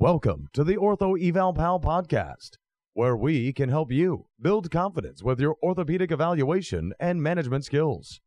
Welcome to the Ortho Eval Pal podcast, where we can help you build confidence with your orthopedic evaluation and management skills.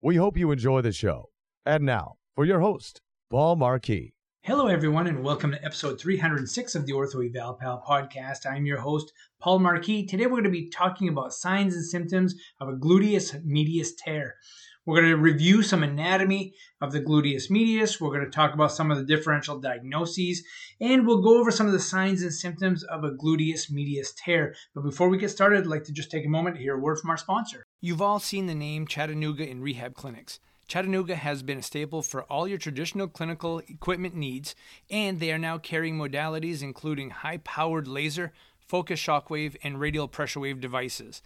We hope you enjoy the show. And now, for your host, Paul Marquis. Hello, everyone, and welcome to episode 306 of the Ortho Eval Pal podcast. I'm your host, Paul Marquis. Today, we're going to be talking about signs and symptoms of a gluteus medius tear. We're going to review some anatomy of the gluteus medius. We're going to talk about some of the differential diagnoses, and we'll go over some of the signs and symptoms of a gluteus medius tear. But before we get started, I'd like to just take a moment to hear a word from our sponsor. You've all seen the name Chattanooga in rehab clinics. Chattanooga has been a staple for all your traditional clinical equipment needs, and they are now carrying modalities including high powered laser, focus shockwave, and radial pressure wave devices.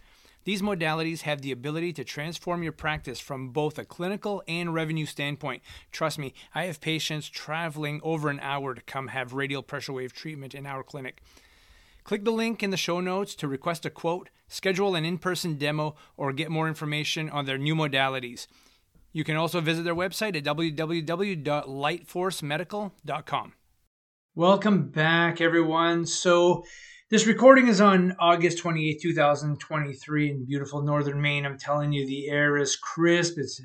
These modalities have the ability to transform your practice from both a clinical and revenue standpoint. Trust me, I have patients traveling over an hour to come have radial pressure wave treatment in our clinic. Click the link in the show notes to request a quote, schedule an in person demo, or get more information on their new modalities. You can also visit their website at www.lightforcemedical.com. Welcome back, everyone. So, this recording is on August 28, 2023, in beautiful northern Maine. I'm telling you, the air is crisp. It's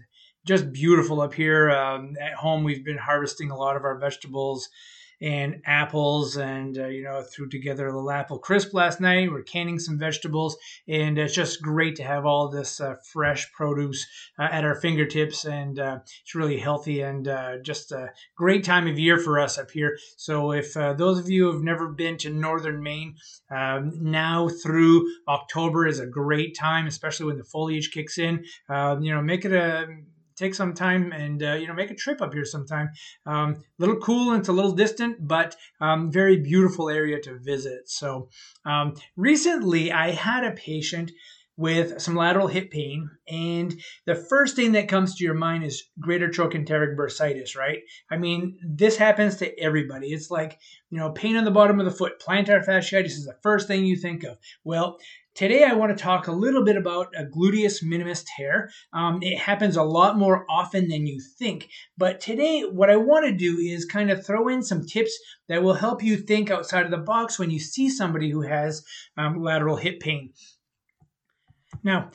just beautiful up here. Um, at home, we've been harvesting a lot of our vegetables and apples and uh, you know threw together a little apple crisp last night. We're canning some vegetables and it's just great to have all this uh, fresh produce uh, at our fingertips and uh, it's really healthy and uh, just a great time of year for us up here. So if uh, those of you have never been to northern maine um, now through october is a great time especially when the foliage kicks in. Um, you know make it a take some time and uh, you know make a trip up here sometime. Um, a little cool and it's a little distant, but um, very beautiful area to visit. So um, recently, I had a patient with some lateral hip pain, and the first thing that comes to your mind is greater trochanteric bursitis, right? I mean, this happens to everybody. It's like you know, pain on the bottom of the foot, plantar fasciitis is the first thing you think of. Well, Today, I want to talk a little bit about a gluteus minimus tear. Um, it happens a lot more often than you think. But today, what I want to do is kind of throw in some tips that will help you think outside of the box when you see somebody who has um, lateral hip pain. Now,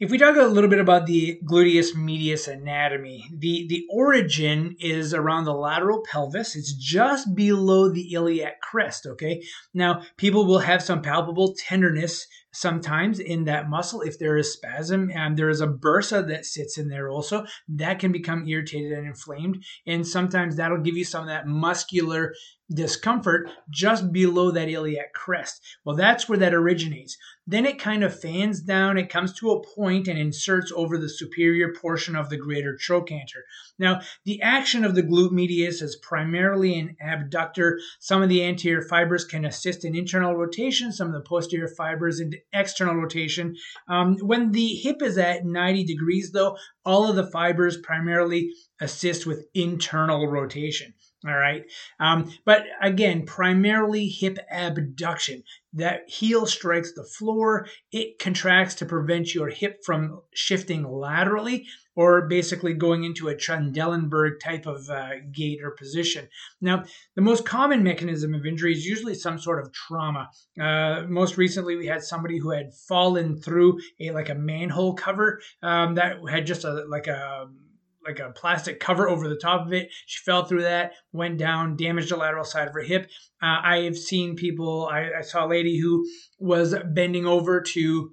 if we talk a little bit about the gluteus medius anatomy, the, the origin is around the lateral pelvis. It's just below the iliac crest, okay? Now, people will have some palpable tenderness sometimes in that muscle if there is spasm and there is a bursa that sits in there also that can become irritated and inflamed and sometimes that'll give you some of that muscular discomfort just below that iliac crest well that's where that originates then it kind of fans down it comes to a point and inserts over the superior portion of the greater trochanter now the action of the glute medius is primarily an abductor some of the anterior fibers can assist in internal rotation some of the posterior fibers into external rotation. Um, when the hip is at 90 degrees, though, all of the fibers primarily assist with internal rotation. All right. Um, but again, primarily hip abduction. That heel strikes the floor. It contracts to prevent your hip from shifting laterally or basically going into a Trendelenburg type of uh, gait or position. Now, the most common mechanism of injury is usually some sort of trauma. Uh, most recently, we had somebody who had fallen through a like a manhole cover um, that had just a like a like a plastic cover over the top of it. She fell through that, went down, damaged the lateral side of her hip. Uh, I have seen people. I, I, saw a lady who was bending over to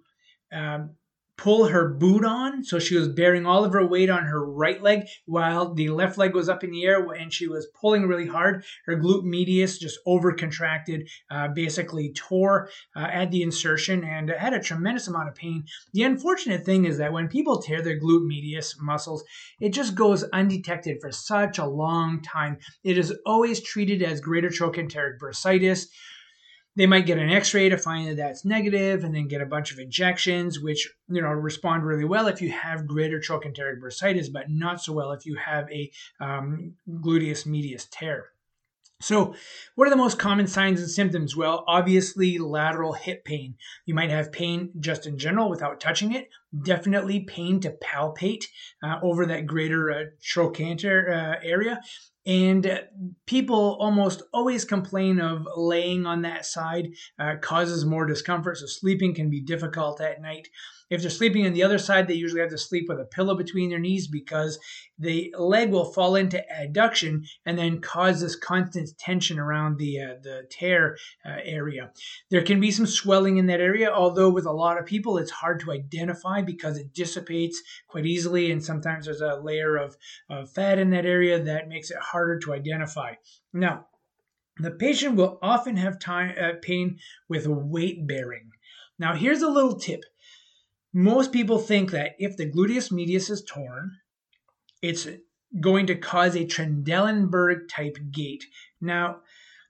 um, pull her boot on. So she was bearing all of her weight on her right leg while the left leg was up in the air and she was pulling really hard. Her glute medius just over contracted, uh, basically tore uh, at the insertion and had a tremendous amount of pain. The unfortunate thing is that when people tear their glute medius muscles, it just goes undetected for such a long time. It is always treated as greater trochanteric bursitis they might get an x-ray to find that that's negative and then get a bunch of injections which you know respond really well if you have greater trochanteric bursitis but not so well if you have a um, gluteus medius tear So, what are the most common signs and symptoms? Well, obviously, lateral hip pain. You might have pain just in general without touching it. Definitely pain to palpate uh, over that greater uh, trochanter uh, area. And people almost always complain of laying on that side uh, causes more discomfort. So, sleeping can be difficult at night. If they're sleeping on the other side, they usually have to sleep with a pillow between their knees because the leg will fall into adduction and then cause this constant tension around the uh, the tear uh, area. There can be some swelling in that area, although with a lot of people it's hard to identify because it dissipates quite easily, and sometimes there's a layer of, of fat in that area that makes it harder to identify. Now, the patient will often have time, uh, pain with weight bearing. Now, here's a little tip most people think that if the gluteus medius is torn, it's going to cause a Trendelenburg type gait. Now,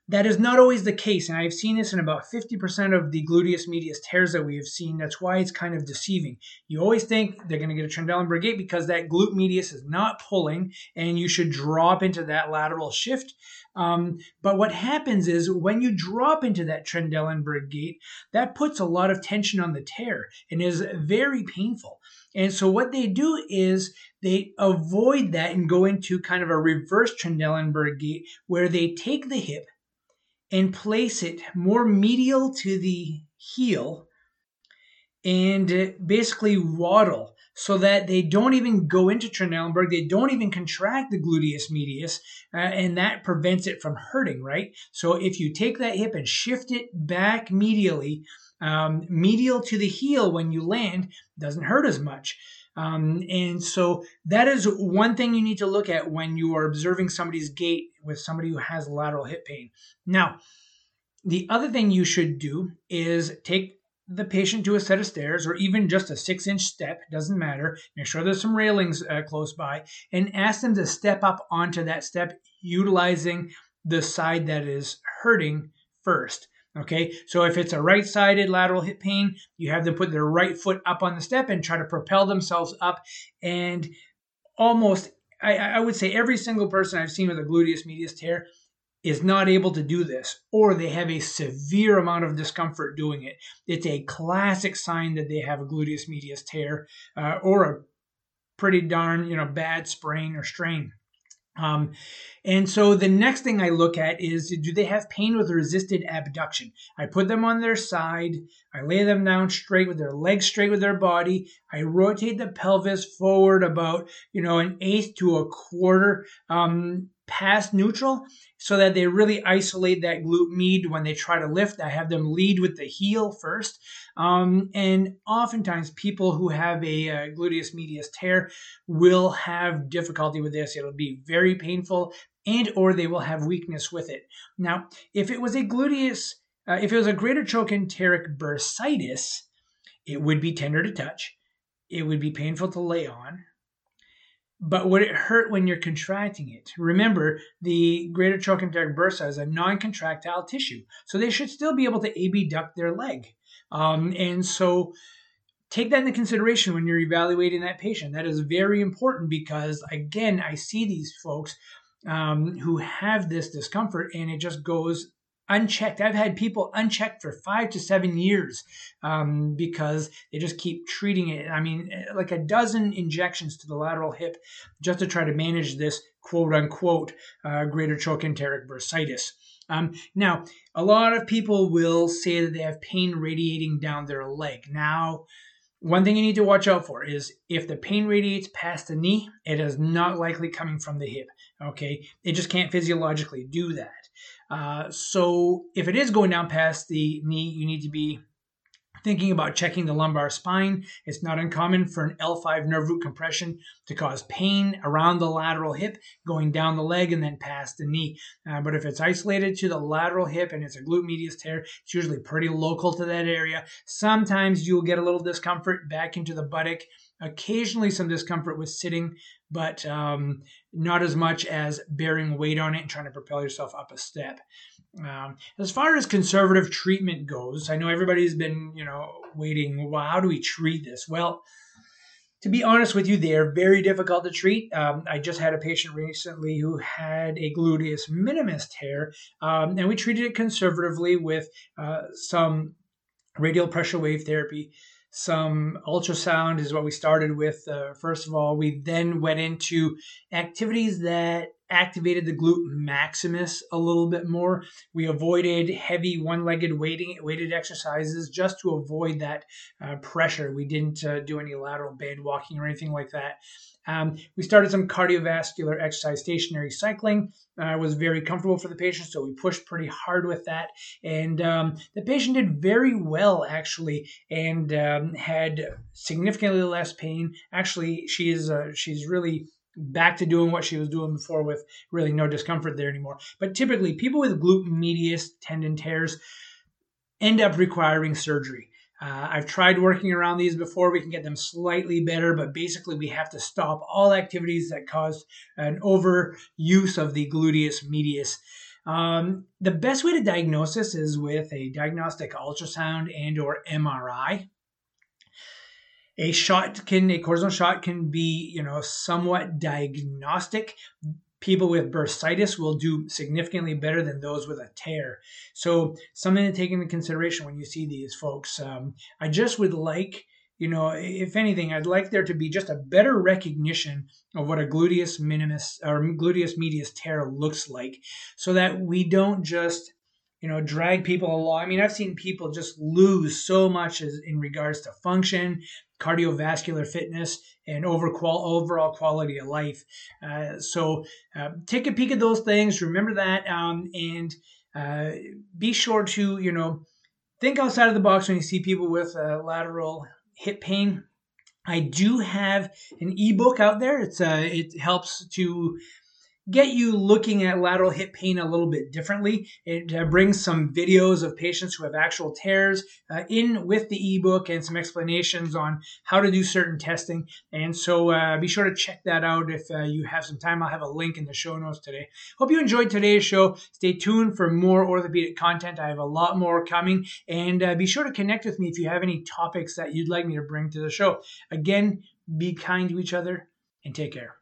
that is not always the case, and I've seen this in about 50% of the gluteus medius tears that we have seen. That's why it's kind of deceiving. You always think they're going to get a Trendelenburg gait because that glute medius is not pulling, and you should drop into that lateral shift. Um, but what happens is when you drop into that Trendelenburg gait, that puts a lot of tension on the tear and is very painful. And so what they do is they avoid that and go into kind of a reverse Trendelenburg gait where they take the hip and place it more medial to the heel and basically waddle so that they don't even go into Trendelenburg. They don't even contract the gluteus medius, uh, and that prevents it from hurting, right? So if you take that hip and shift it back medially, um, medial to the heel when you land, doesn't hurt as much. Um, and so that is one thing you need to look at when you are observing somebody's gait with somebody who has lateral hip pain. Now, the other thing you should do is take the patient to a set of stairs or even just a six inch step, doesn't matter. Make sure there's some railings uh, close by and ask them to step up onto that step utilizing the side that is hurting first. Okay, so if it's a right sided lateral hip pain, you have them put their right foot up on the step and try to propel themselves up. And almost, I, I would say, every single person I've seen with a gluteus medius tear is not able to do this, or they have a severe amount of discomfort doing it. It's a classic sign that they have a gluteus medius tear uh, or a pretty darn you know bad sprain or strain. Um, and so the next thing I look at is do they have pain with resisted abduction? I put them on their side, I lay them down straight with their legs straight with their body. I rotate the pelvis forward about, you know, an eighth to a quarter um, past neutral so that they really isolate that glute med when they try to lift. I have them lead with the heel first. Um, and oftentimes, people who have a, a uh, gluteus medius tear will have difficulty with this. It'll be very painful, and or they will have weakness with it. Now, if it was a gluteus, uh, if it was a greater trochanteric bursitis, it would be tender to touch. It would be painful to lay on but would it hurt when you're contracting it? Remember, the greater trochanteric bursa is a non-contractile tissue, so they should still be able to abduct their leg. Um, and so take that into consideration when you're evaluating that patient. That is very important because, again, I see these folks um, who have this discomfort and it just goes unchecked. I've had people unchecked for five to seven years um, because they just keep treating it. I mean, like a dozen injections to the lateral hip just to try to manage this quote unquote uh, greater trochanteric bursitis. Um, now, a lot of people will say that they have pain radiating down their leg. Now, one thing you need to watch out for is if the pain radiates past the knee, it is not likely coming from the hip. Okay, it just can't physiologically do that. Uh, so if it is going down past the knee, you need to be thinking about checking the lumbar spine. It's not uncommon for an L5 nerve root compression to cause pain around the lateral hip, going down the leg and then past the knee. Uh, but if it's isolated to the lateral hip and it's a glute medius tear, it's usually pretty local to that area. Sometimes you'll get a little discomfort back into the buttock occasionally some discomfort with sitting, but um, not as much as bearing weight on it and trying to propel yourself up a step. Um, as far as conservative treatment goes, I know everybody's been, you know, waiting. Well, how do we treat this? Well, to be honest with you, they are very difficult to treat. Um, I just had a patient recently who had a gluteus minimus tear, um, and we treated it conservatively with uh, some radial pressure wave therapy. Some ultrasound is what we started with. Uh, first of all, we then went into activities that activated the glute maximus a little bit more. We avoided heavy one-legged weighting, weighted exercises just to avoid that uh, pressure. We didn't uh, do any lateral band walking or anything like that. Um, we started some cardiovascular exercise, stationary cycling. Uh, was very comfortable for the patient, so we pushed pretty hard with that. And um, the patient did very well, actually, and um, had significantly less pain. Actually, she is uh, she's really back to doing what she was doing before with really no discomfort there anymore. But typically, people with glute medius tendon tears end up requiring surgery. Uh, I've tried working around these before. We can get them slightly better, but basically, we have to stop all activities that cause an overuse of the gluteus medius. Um, the best way to diagnose this is with a diagnostic ultrasound and or MRI a shot can a cortisone shot can be you know somewhat diagnostic. People with bursitis will do significantly better than those with a tear. So something to take into consideration when you see these folks. Um, i just would like you know if anything i'd like there to be just a better recognition of what a gluteus minimus or gluteus medius tear looks like so that we don't just you know, drag people along. I mean, I've seen people just lose so much as in regards to function, cardiovascular fitness, and over overall quality of life. Uh, so uh, take a peek at those things. Remember that, um, and uh, be sure to you know think outside of the box when you see people with uh, lateral hip pain. I do have an ebook out there. It's uh, it helps to get you looking at lateral hip pain a little bit differently. It uh, brings some videos of patients who have actual tears uh, in with the ebook and some explanations on how to do certain testing. And so uh, be sure to check that out if uh, you have some time. I'll have a link in the show notes today. Hope you enjoyed today's show. Stay tuned for more orthopedic content. I have a lot more coming. And uh, be sure to connect with me if you have any topics that you'd like me to bring to the show. Again, be kind to each other and take care.